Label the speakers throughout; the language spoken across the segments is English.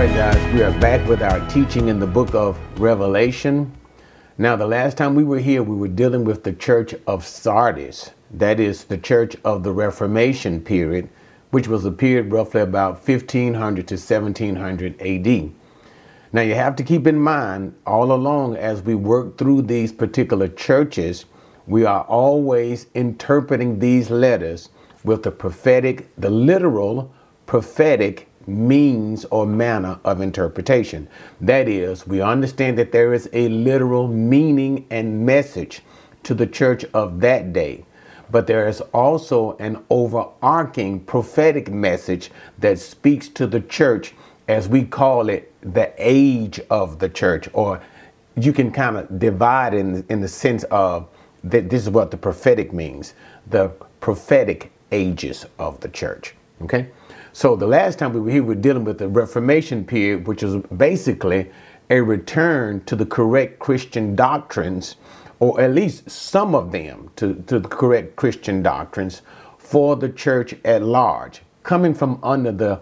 Speaker 1: Right, guys, we are back with our teaching in the book of Revelation. Now, the last time we were here, we were dealing with the church of Sardis. That is the church of the Reformation period, which was a period roughly about 1500 to 1700 AD. Now, you have to keep in mind all along as we work through these particular churches, we are always interpreting these letters with the prophetic, the literal prophetic means or manner of interpretation. That is, we understand that there is a literal meaning and message to the church of that day, but there is also an overarching prophetic message that speaks to the church, as we call it, the age of the church, or you can kind of divide in, in the sense of that this is what the prophetic means the prophetic ages of the church. Okay? So the last time we were here, we were dealing with the Reformation period, which is basically a return to the correct Christian doctrines, or at least some of them to, to the correct Christian doctrines for the church at large, coming from under the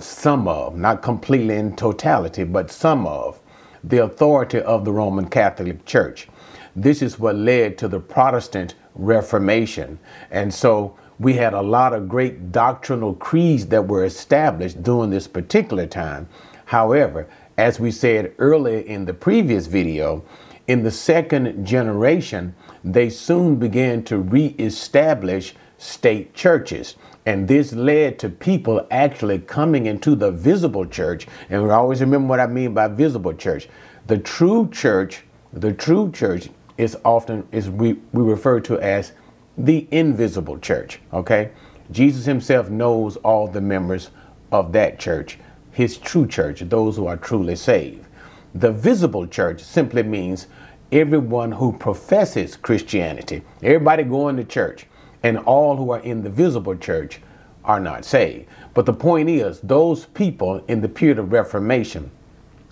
Speaker 1: some of, not completely in totality, but some of the authority of the Roman Catholic Church. This is what led to the Protestant Reformation. And so we had a lot of great doctrinal creeds that were established during this particular time. However, as we said earlier in the previous video, in the second generation, they soon began to reestablish state churches. And this led to people actually coming into the visible church. And we always remember what I mean by visible church. The true church, the true church is often is we, we refer to as the invisible church, okay? Jesus himself knows all the members of that church, his true church, those who are truly saved. The visible church simply means everyone who professes Christianity, everybody going to church, and all who are in the visible church are not saved. But the point is, those people in the period of Reformation,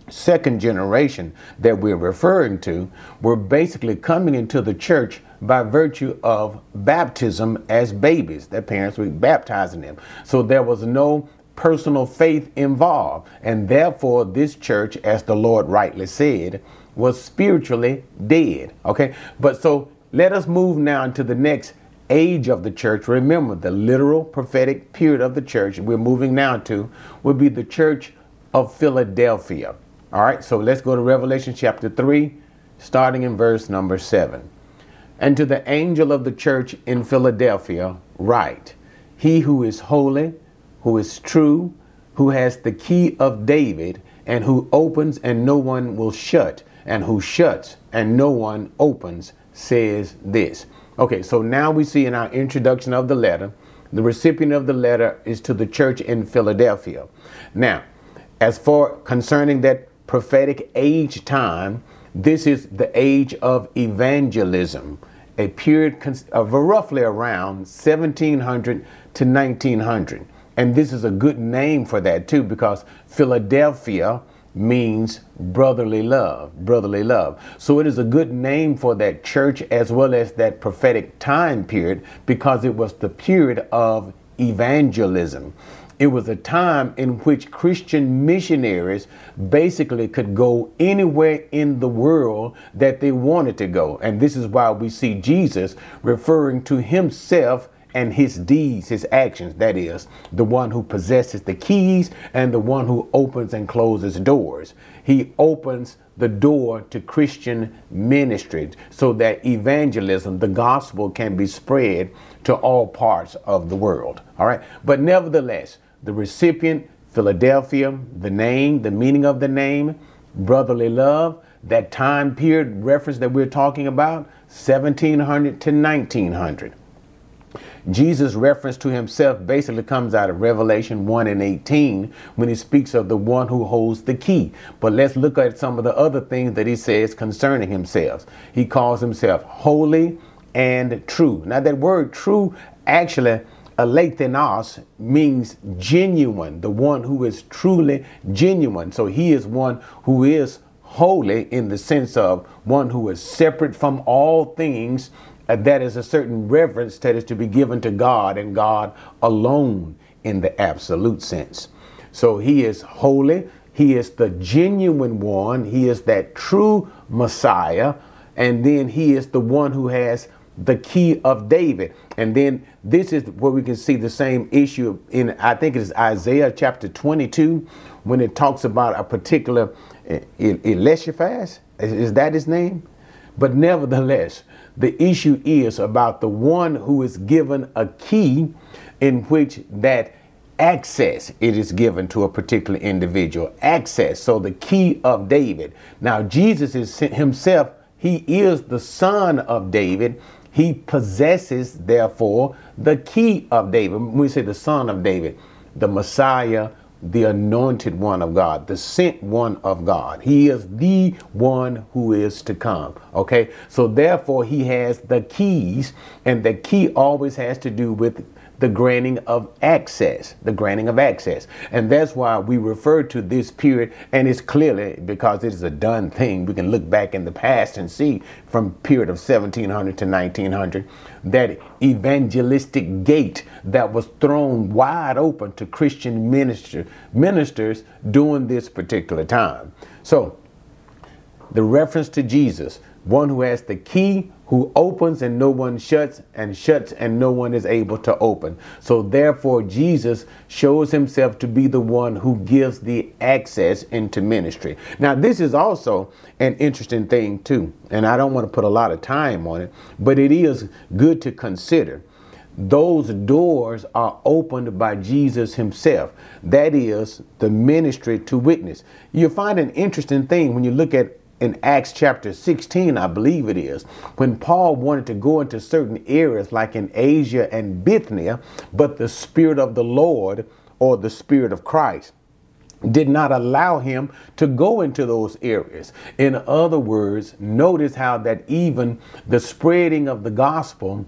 Speaker 1: second generation that we're referring to, were basically coming into the church by virtue of baptism as babies. Their parents were baptizing them. So there was no personal faith involved. And therefore, this church, as the Lord rightly said, was spiritually dead. Okay? But so let us move now into the next age of the church. Remember, the literal prophetic period of the church we're moving now to would be the church of Philadelphia. All right, so let's go to Revelation chapter 3, starting in verse number 7. And to the angel of the church in Philadelphia, write He who is holy, who is true, who has the key of David, and who opens and no one will shut, and who shuts and no one opens, says this. Okay, so now we see in our introduction of the letter, the recipient of the letter is to the church in Philadelphia. Now, as for concerning that prophetic age time, this is the age of evangelism a period of roughly around 1700 to 1900. And this is a good name for that too, because Philadelphia means brotherly love, brotherly love. So it is a good name for that church as well as that prophetic time period because it was the period of evangelism. It was a time in which Christian missionaries basically could go anywhere in the world that they wanted to go. And this is why we see Jesus referring to himself and his deeds, his actions, that is, the one who possesses the keys and the one who opens and closes doors. He opens the door to Christian ministry so that evangelism, the gospel, can be spread to all parts of the world. All right. But nevertheless, the recipient, Philadelphia, the name, the meaning of the name, brotherly love, that time period reference that we're talking about, 1700 to 1900. Jesus' reference to himself basically comes out of Revelation 1 and 18 when he speaks of the one who holds the key. But let's look at some of the other things that he says concerning himself. He calls himself holy and true. Now, that word true actually alethinos means genuine, the one who is truly genuine. So he is one who is holy in the sense of one who is separate from all things. Uh, that is a certain reverence that is to be given to God and God alone in the absolute sense. So he is holy. He is the genuine one. He is that true Messiah. And then he is the one who has the key of David. And then this is where we can see the same issue in, I think it is Isaiah chapter 22, when it talks about a particular Eliphaz. Is that his name? But nevertheless, the issue is about the one who is given a key in which that access it is given to a particular individual access so the key of david now jesus is himself he is the son of david he possesses therefore the key of david we say the son of david the messiah the anointed one of God, the sent one of God. He is the one who is to come. Okay. So therefore he has the keys and the key always has to do with the granting of access, the granting of access. And that's why we refer to this period, and it's clearly because it is a done thing. We can look back in the past and see from period of 1700 to 1900 that evangelistic gate that was thrown wide open to Christian minister, ministers during this particular time. So the reference to Jesus, one who has the key who opens and no one shuts, and shuts and no one is able to open. So therefore, Jesus shows himself to be the one who gives the access into ministry. Now, this is also an interesting thing, too, and I don't want to put a lot of time on it, but it is good to consider those doors are opened by Jesus himself. That is the ministry to witness. You find an interesting thing when you look at in Acts chapter 16, I believe it is, when Paul wanted to go into certain areas like in Asia and Bithynia, but the Spirit of the Lord or the Spirit of Christ did not allow him to go into those areas. In other words, notice how that even the spreading of the gospel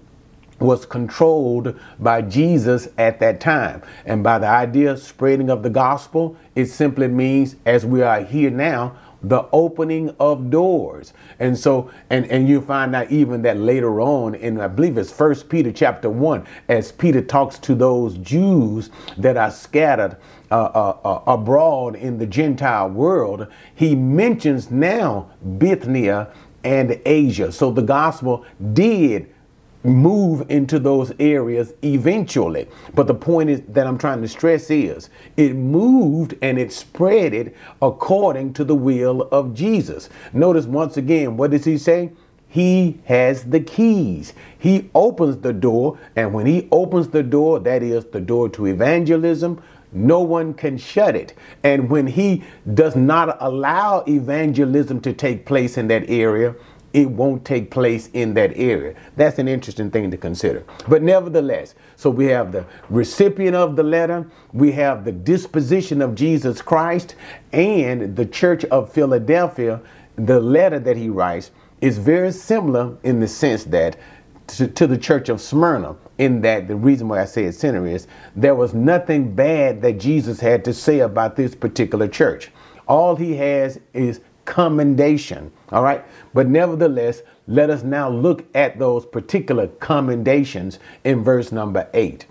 Speaker 1: was controlled by Jesus at that time. And by the idea spreading of the gospel, it simply means as we are here now, the opening of doors. And so, and, and you find out even that later on in, I believe it's First Peter chapter 1, as Peter talks to those Jews that are scattered uh, uh, uh, abroad in the Gentile world, he mentions now Bithynia and Asia. So the gospel did move into those areas eventually. But the point is that I'm trying to stress is it moved and it spread it according to the will of Jesus. Notice once again, what does he say? He has the keys. He opens the door, and when he opens the door, that is the door to evangelism, no one can shut it. And when he does not allow evangelism to take place in that area, it won't take place in that area. That's an interesting thing to consider. But nevertheless, so we have the recipient of the letter, we have the disposition of Jesus Christ, and the church of Philadelphia, the letter that he writes is very similar in the sense that to, to, the church of Smyrna, in that the reason why I say it's Smyrna is there was nothing bad that Jesus had to say about this particular church. All he has is commendation. All right. But nevertheless, let us now look at those particular commendations in verse number eight.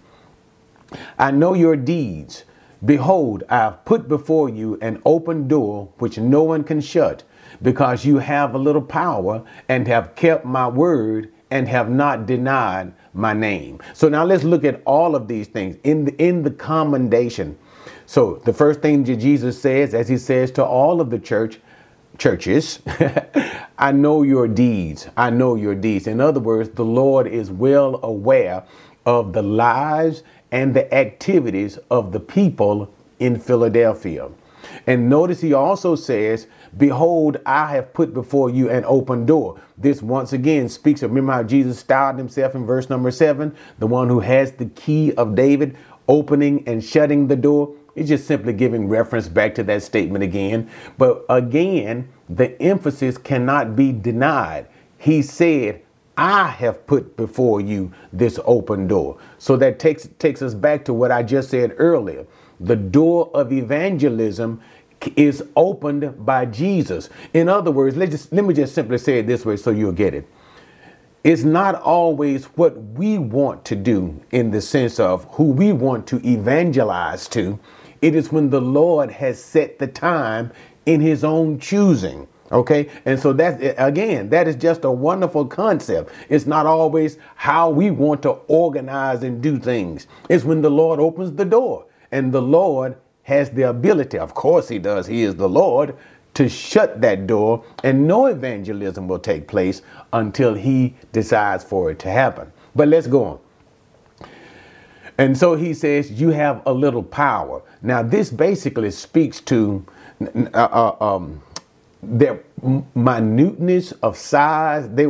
Speaker 1: I know your deeds. Behold, I have put before you an open door which no one can shut, because you have a little power and have kept my word and have not denied my name. So now let's look at all of these things in the, in the commendation. So the first thing that Jesus says, as he says to all of the church, churches, I know your deeds. I know your deeds. In other words, the Lord is well aware of the lives and the activities of the people in Philadelphia. And notice he also says, Behold, I have put before you an open door. This once again speaks of, remember how Jesus styled himself in verse number seven, the one who has the key of David, opening and shutting the door. It's just simply giving reference back to that statement again. But again, the emphasis cannot be denied. He said, I have put before you this open door. So that takes takes us back to what I just said earlier. The door of evangelism is opened by Jesus. In other words, let just let me just simply say it this way so you'll get it. It's not always what we want to do in the sense of who we want to evangelize to It is when the Lord has set the time in his own choosing. Okay. And so that's again, that is just a wonderful concept. It's not always how we want to organize and do things. It's when the Lord opens the door and the Lord has the ability, of course, he does, he is the Lord, to shut that door and no evangelism will take place until he decides for it to happen. But let's go on. And so he says, You have a little power. Now, this basically speaks to uh, uh, um, their minuteness of size. They,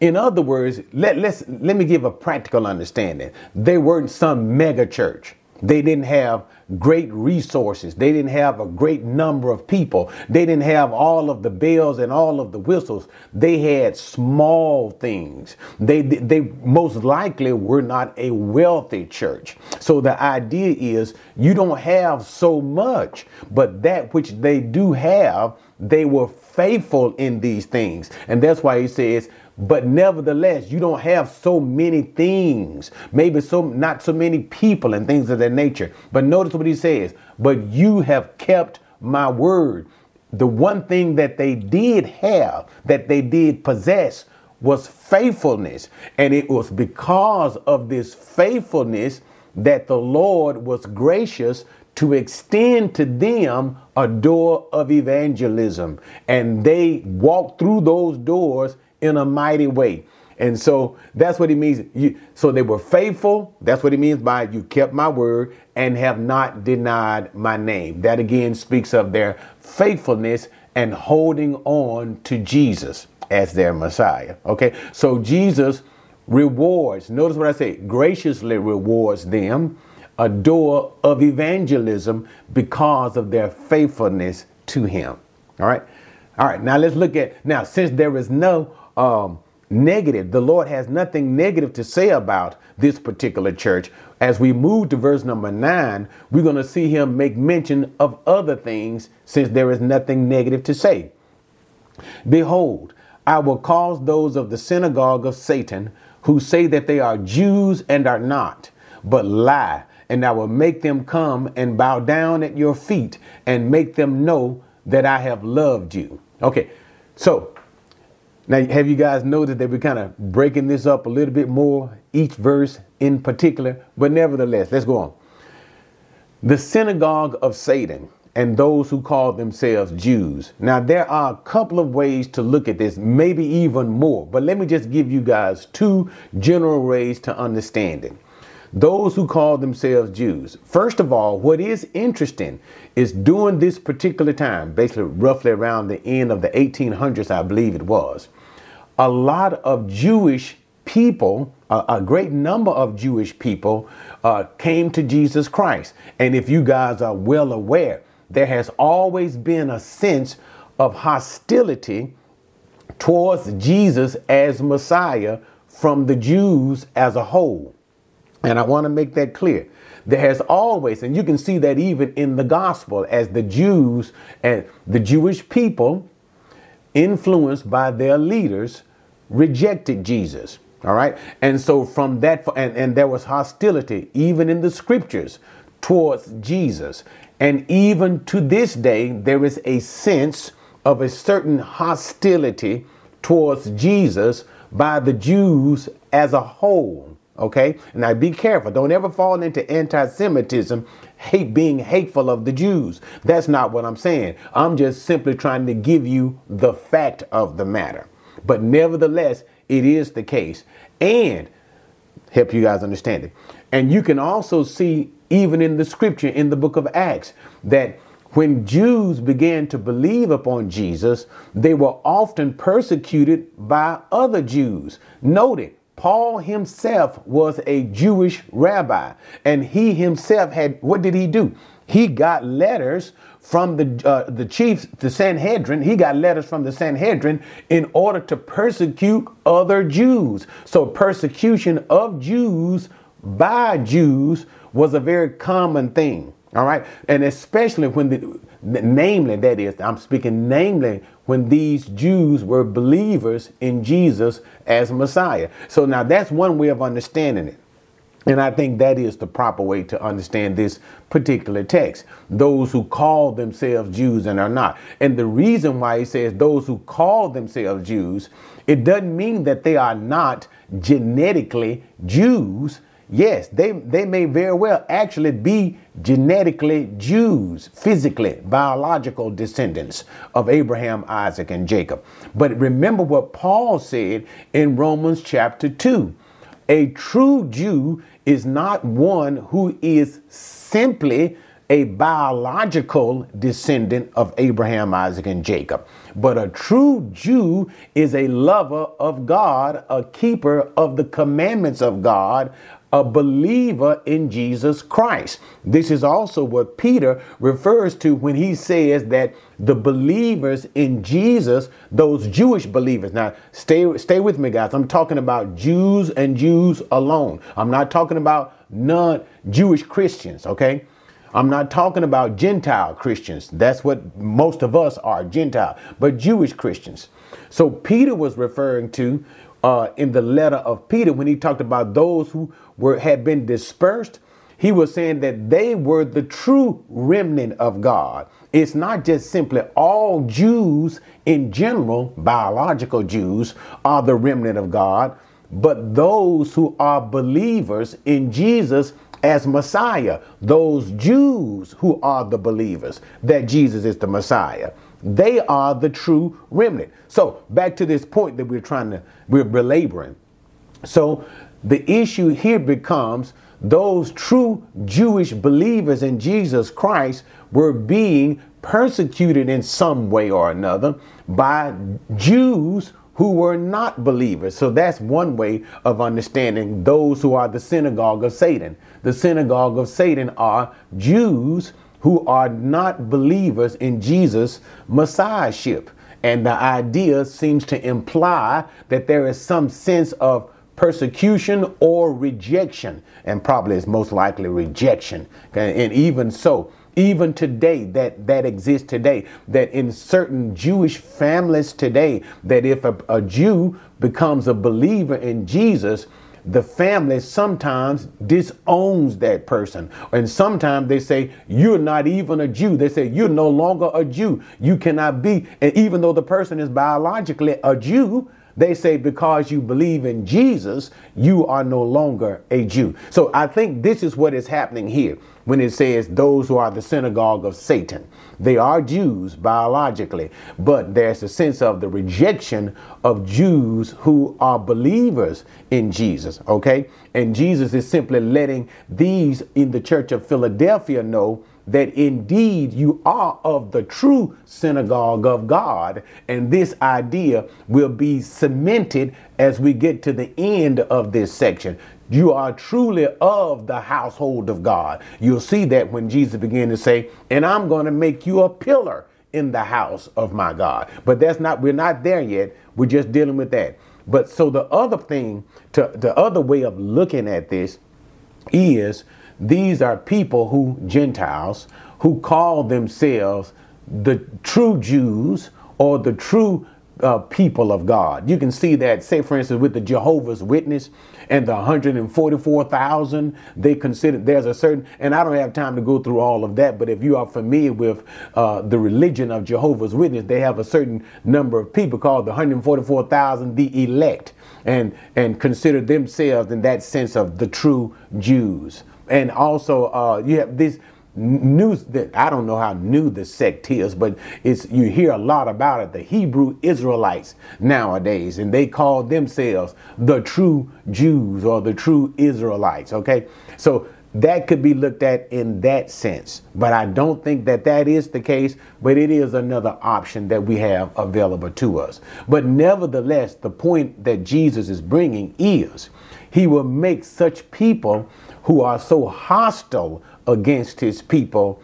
Speaker 1: in other words, let, let's, let me give a practical understanding. They weren't some mega church. They didn't have great resources. They didn't have a great number of people. They didn't have all of the bells and all of the whistles. They had small things. They, they most likely were not a wealthy church. So the idea is you don't have so much, but that which they do have, they were faithful in these things. And that's why he says, but nevertheless, you don't have so many things, maybe so not so many people and things of that nature. But notice what he says, but you have kept my word. The one thing that they did have, that they did possess, was faithfulness. And it was because of this faithfulness that the Lord was gracious to extend to them a door of evangelism. And they walked through those doors in a mighty way. And so that's what he means. You, so they were faithful. That's what he means by you kept my word and have not denied my name. That again speaks of their faithfulness and holding on to Jesus as their Messiah. Okay. So Jesus rewards, notice what I say, graciously rewards them a door of evangelism because of their faithfulness to him. All right. All right. Now let's look at, now, since there is no um, negative. The Lord has nothing negative to say about this particular church. As we move to verse number nine, we're going to see him make mention of other things since there is nothing negative to say. Behold, I will cause those of the synagogue of Satan who say that they are Jews and are not, but lie, and I will make them come and bow down at your feet and make them know that I have loved you. Okay, so now, have you guys noticed that we're kind of breaking this up a little bit more, each verse in particular? But nevertheless, let's go on. The synagogue of Satan and those who call themselves Jews. Now, there are a couple of ways to look at this, maybe even more, but let me just give you guys two general ways to understand it. Those who call themselves Jews. First of all, what is interesting is during this particular time, basically roughly around the end of the 1800s, I believe it was, a lot of Jewish people, a, a great number of Jewish people uh, came to Jesus Christ. And if you guys are well aware, there has always been a sense of hostility towards Jesus as Messiah from the Jews as a whole. And I want to make that clear. There has always, and you can see that even in the gospel, as the Jews and the Jewish people, influenced by their leaders, rejected Jesus. All right. And so from that, and, and there was hostility even in the scriptures towards Jesus. And even to this day, there is a sense of a certain hostility towards Jesus by the Jews as a whole. Okay? Now be careful. Don't ever fall into anti Semitism, hate being hateful of the Jews. That's not what I'm saying. I'm just simply trying to give you the fact of the matter. But nevertheless, it is the case. And help you guys understand it. And you can also see, even in the scripture in the book of Acts, that when Jews began to believe upon Jesus, they were often persecuted by other Jews. Note it, Paul himself was a Jewish rabbi, and he himself had, what did he do? He got letters from the, uh, the chiefs, the Sanhedrin. He got letters from the Sanhedrin in order to persecute other Jews. So, persecution of Jews by Jews was a very common thing. All right. And especially when the, namely, that is, I'm speaking namely when these Jews were believers in Jesus as Messiah. So now that's one way of understanding it. And I think that is the proper way to understand this particular text. Those who call themselves Jews and are not. And the reason why he says those who call themselves Jews, it doesn't mean that they are not genetically Jews. Yes, they, they may very well actually be genetically Jews, physically, biological descendants of Abraham, Isaac, and Jacob. But remember what Paul said in Romans chapter 2 a true Jew is not one who is simply a biological descendant of Abraham, Isaac, and Jacob. But a true Jew is a lover of God, a keeper of the commandments of God, a believer in Jesus Christ. This is also what Peter refers to when he says that the believers in Jesus, those Jewish believers. Now, stay stay with me guys. I'm talking about Jews and Jews alone. I'm not talking about non-Jewish Christians, okay? I'm not talking about Gentile Christians. That's what most of us are, Gentile, but Jewish Christians. So Peter was referring to uh, in the letter of Peter when he talked about those who were had been dispersed. He was saying that they were the true remnant of God. It's not just simply all Jews in general, biological Jews, are the remnant of God, but those who are believers in Jesus as Messiah, those Jews who are the believers that Jesus is the Messiah. They are the true remnant. So back to this point that we're trying to, we're belaboring. So the issue here becomes those true Jewish believers in Jesus Christ were being persecuted in some way or another by Jews who were not believers. So that's one way of understanding those who are the synagogue of Satan. The synagogue of Satan are Jews who are not believers in Jesus' messiahship. And the idea seems to imply that there is some sense of persecution or rejection, and probably is most likely rejection. And even so, even today that that exists today that in certain jewish families today that if a, a jew becomes a believer in jesus the family sometimes disowns that person. And sometimes they say, You're not even a Jew. They say, You're no longer a Jew. You cannot be. And even though the person is biologically a Jew, they say because you believe in Jesus, you are no longer a Jew. So I think this is what is happening here when it says those who are the synagogue of Satan. They are Jews biologically, but there's a sense of the rejection of Jews who are believers in Jesus, okay? And Jesus is simply letting these in the church of Philadelphia know that indeed you are of the true synagogue of God. And this idea will be cemented as we get to the end of this section. You are truly of the household of God. You'll see that when Jesus began to say, and I'm going to make you a pillar in the house of my God. But that's not, we're not there yet. We're just dealing with that. But so the other thing, to, the other way of looking at this is these are people who, Gentiles, who call themselves the true Jews or the true uh, people of God. You can see that, say, for instance, with the Jehovah's Witness and the 144,000, they consider there's a certain, and I don't have time to go through all of that, but if you are familiar with uh, the religion of Jehovah's Witness, they have a certain number of people called the 144,000, the elect, and, and consider themselves in that sense of the true Jews and also uh, you have this news that I don't know how new the sect is, but it's you hear a lot about it. The Hebrew Israelites nowadays, and they call themselves the true Jews or the true Israelites. Okay, so that could be looked at in that sense, but I don't think that that is the case. But it is another option that we have available to us. But nevertheless, the point that Jesus is bringing is he will make such people who are so hostile against his people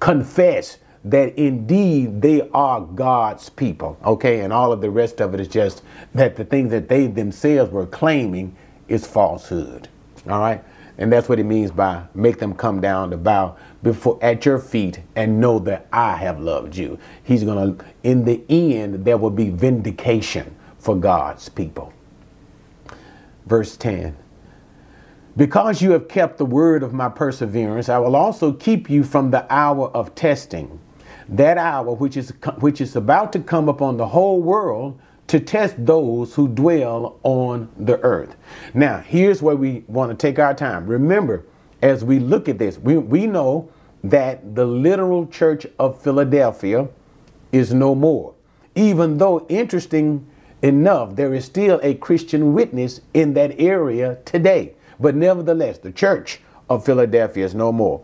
Speaker 1: confess that indeed they are God's people. Okay, and all of the rest of it is just that the things that they themselves were claiming is falsehood. All right, and that's what it means by make them come down to bow before at your feet and know that I have loved you. He's gonna, in the end, there will be vindication for God's people. Verse 10 Because you have kept the word of my perseverance, I will also keep you from the hour of testing, that hour which is which is about to come upon the whole world to test those who dwell on the earth. Now, here's where we want to take our time. Remember, as we look at this, we, we know that the literal church of Philadelphia is no more. Even though, interesting enough, there is still a Christian witness in that area today. But nevertheless, the church of Philadelphia is no more.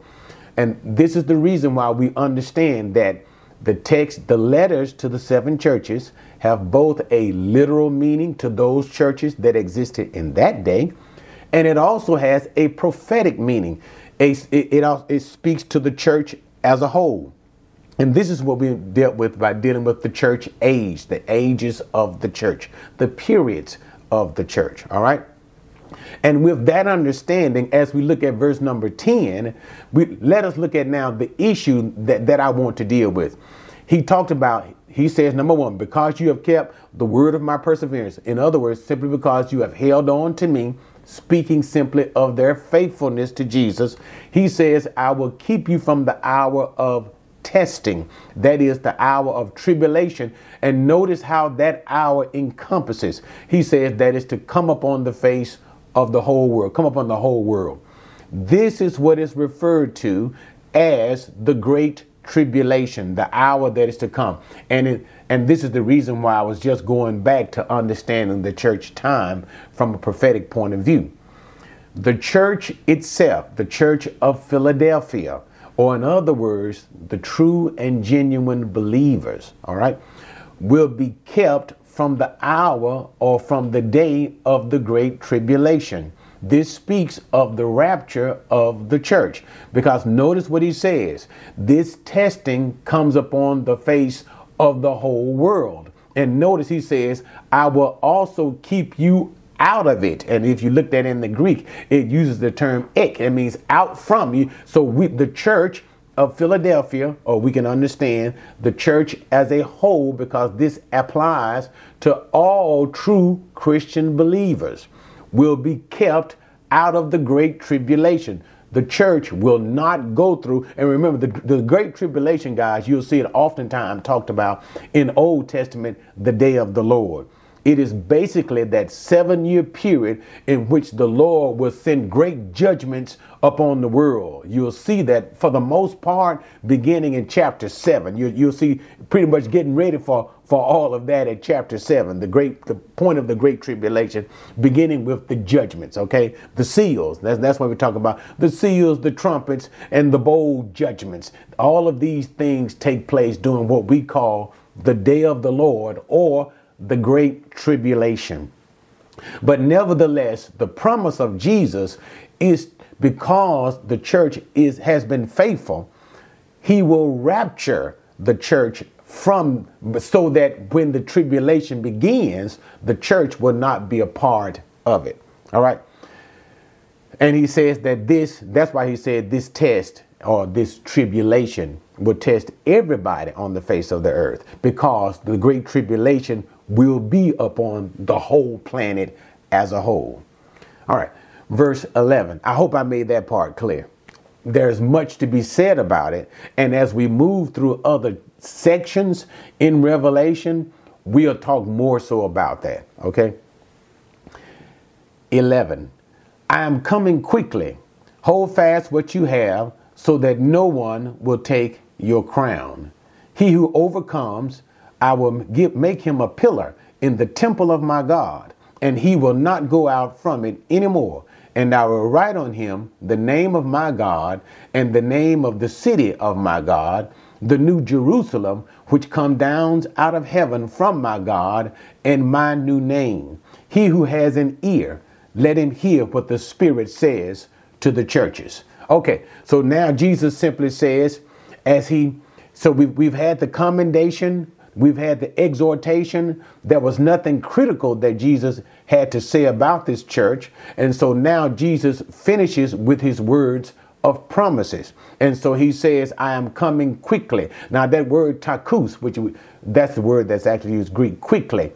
Speaker 1: And this is the reason why we understand that the text, the letters to the seven churches, have both a literal meaning to those churches that existed in that day, and it also has a prophetic meaning. It, it, it speaks to the church as a whole. And this is what we dealt with by dealing with the church age, the ages of the church, the periods of the church. All right. And with that understanding, as we look at verse number 10, we, let us look at now the issue that, that I want to deal with. He talked about, he says, number one, because you have kept the word of my perseverance. In other words, simply because you have held on to me, speaking simply of their faithfulness to Jesus, he says, I will keep you from the hour of testing. That is the hour of tribulation. And notice how that hour encompasses. He says that is to come upon the face of the whole world, come upon the whole world. This is what is referred to as the great tribulation, the hour that is to come. And it, and this is the reason why I was just going back to understanding the church time from a prophetic point of view. The church itself, the church of Philadelphia, or in other words, the true and genuine believers, all right, will be kept from the hour or from the day of the great tribulation. This speaks of the rapture of the church because notice what he says. This testing comes upon the face of the whole world. And notice he says, I will also keep you out of it. And if you look at it in the Greek, it uses the term ek. It means out from you. So we, the church of Philadelphia, or we can understand the church as a whole, because this applies to all true Christian believers, will be kept out of the great tribulation. The church will not go through, and remember the, the great tribulation, guys, you'll see it oftentimes talked about in Old Testament, the day of the Lord. It is basically that seven year period in which the Lord will send great judgments upon the world. You'll see that for the most part, beginning in chapter seven. You, will see pretty much getting ready for, for all of that at chapter seven, the great the point of the great tribulation, beginning with the judgments, okay? The seals. That's that's what we're talking about. The seals, the trumpets, and the bowl judgments. All of these things take place during what we call the day of the Lord or the great tribulation. But nevertheless, the promise of Jesus is because the church is has been faithful, he will rapture the church from so that when the tribulation begins, the church will not be a part of it. All right. And he says that this, that's why he said this test or this tribulation will test everybody on the face of the earth because the great tribulation will be upon the whole planet as a whole. All right, verse 11. I hope I made that part clear. There's much to be said about it. And as we move through other sections in Revelation, we'll talk more so about that. Okay? 11. I am coming quickly. Hold fast what you have so that no one will take your crown. He who overcomes I will give, make him a pillar in the temple of my God, and he will not go out from it anymore. And I will write on him the name of my God and the name of the city of my God, the new Jerusalem, which come down out of heaven from my God, and my new name. He who has an ear, let him hear what the Spirit says to the churches. Okay, so now Jesus simply says, as he, so we've, we've had the commendation We've had the exhortation. There was nothing critical that Jesus had to say about this church. And so now Jesus finishes with his words of promises. And so he says, I am coming quickly. Now, that word tachus, which that's the word that's actually used Greek, quickly,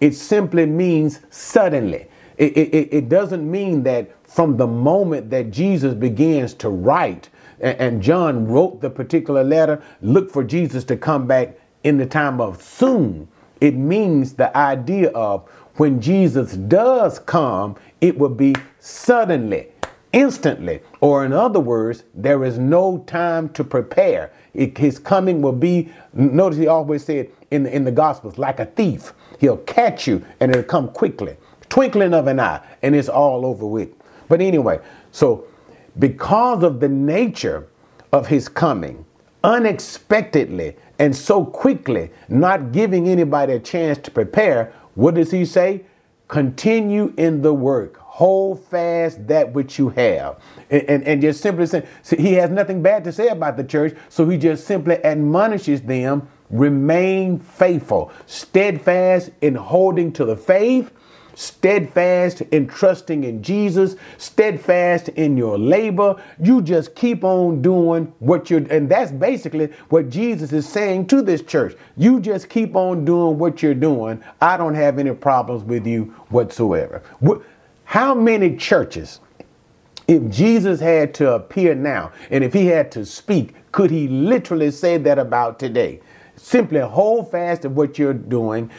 Speaker 1: it simply means suddenly. It, it, it doesn't mean that from the moment that Jesus begins to write, and John wrote the particular letter, look for Jesus to come back in the time of soon. It means the idea of when Jesus does come, it will be suddenly, instantly, or in other words, there is no time to prepare. It, his coming will be, notice he always said in the, in the Gospels, like a thief. He'll catch you and it'll come quickly, twinkling of an eye, and it's all over with. But anyway, so because of the nature of his coming, unexpectedly and so quickly, not giving anybody a chance to prepare, what does he say? Continue in the work. Hold fast that which you have. And, and, and just simply say, he has nothing bad to say about the church, so he just simply admonishes them remain faithful, steadfast in holding to the faith, steadfast in trusting in Jesus, steadfast in your labor. You just keep on doing what you're, and that's basically what Jesus is saying to this church. You just keep on doing what you're doing. I don't have any problems with you whatsoever. How many churches, if Jesus had to appear now and if he had to speak, could he literally say that about today? Simply hold fast to what you're doing.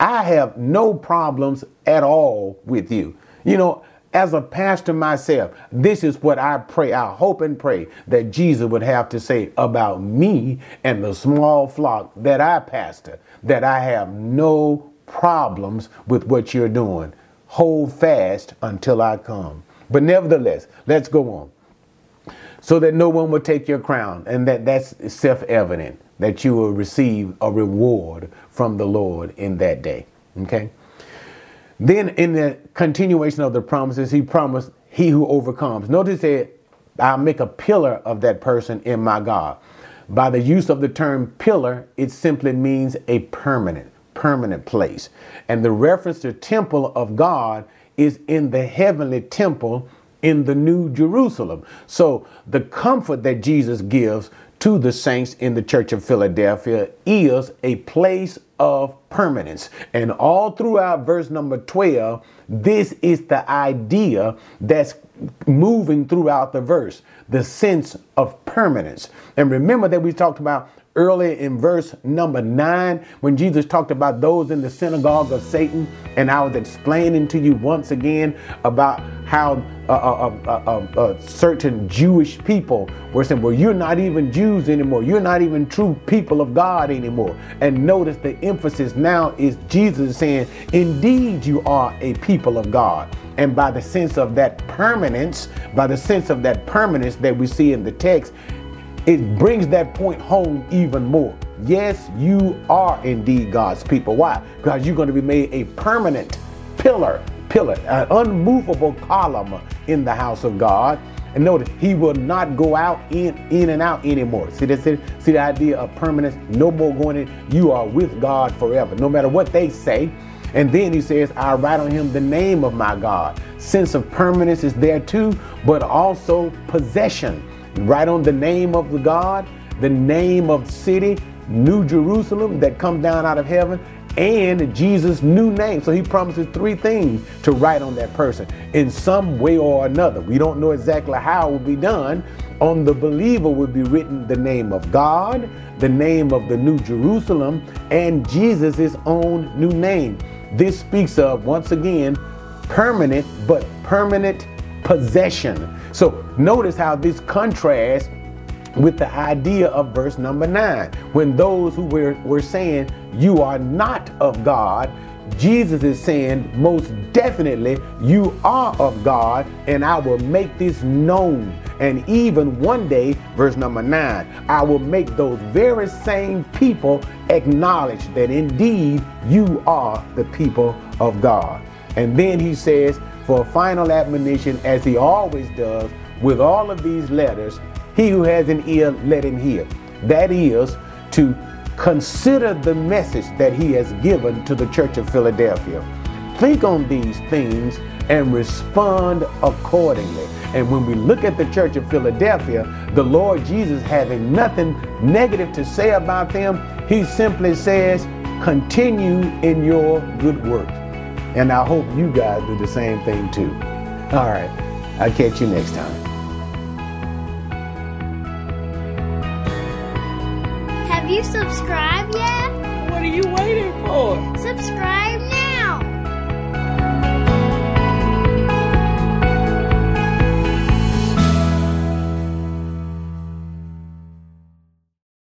Speaker 1: I have no problems at all with you. You know, as a pastor myself, this is what I pray. I hope and pray that Jesus would have to say about me and the small flock that I pastor, that I have no problems with what you're doing. Hold fast until I come. But nevertheless, let's go on. So that no one will take your crown, and that that's self evident that you will receive a reward from the Lord in that day. Okay? Then, in the continuation of the promises, he promised, He who overcomes. Notice that I'll make a pillar of that person in my God. By the use of the term pillar, it simply means a permanent, permanent place. And the reference to temple of God is in the heavenly temple in the New Jerusalem. So the comfort that Jesus gives to the saints in the Church of Philadelphia is a place of permanence. And all throughout verse number 12, this is the idea that's moving throughout the verse the sense of permanence. And remember that we talked about earlier in verse number nine when Jesus talked about those in the synagogue of Satan. And I was explaining to you once again about how uh, uh, uh, uh, certain Jewish people were saying, Well, you're not even Jews anymore. You're not even true people of God anymore. And notice the emphasis now is Jesus saying, Indeed, you are a people of God. And by the sense of that permanence, by the sense of that permanence that we see in the text, it brings that point home even more. Yes, you are indeed God's people. Why? Because you're going to be made a permanent pillar, pillar, an unmovable column in the house of God. And notice, he will not go out in, in and out anymore. See this? See the idea of permanence? No more going in. You are with God forever, no matter what they say. And then he says, I write on him the name of my God. Sense of permanence is there too, but also possession. Write on the name of the God, the name of city, New Jerusalem that comes down out of heaven, and Jesus' new name. So he promises three things to write on that person in some way or another. We don't know exactly how it will be done. On the believer would be written the name of God, the name of the New Jerusalem, and Jesus' own new name. This speaks of, once again, permanent, but permanent possession. So notice how this contrasts with the idea of verse number nine. When those who were, were saying, You are not of God, Jesus is saying, Most definitely, you are of God, and I will make this known. And even one day, verse number nine, I will make those very same people acknowledge that indeed you are the people of God. And then he says, for a final admonition, as he always does with all of these letters, he who has an ear, let him hear. That is to consider the message that he has given to the church of Philadelphia. Think on these things and respond accordingly. And when we look at the church of Philadelphia, the Lord Jesus having nothing negative to say about them, he simply says, continue in your good work. And I hope you guys do the same thing too. All right. I'll catch you next time.
Speaker 2: Have you subscribed yet?
Speaker 3: What are you waiting for?
Speaker 2: Subscribe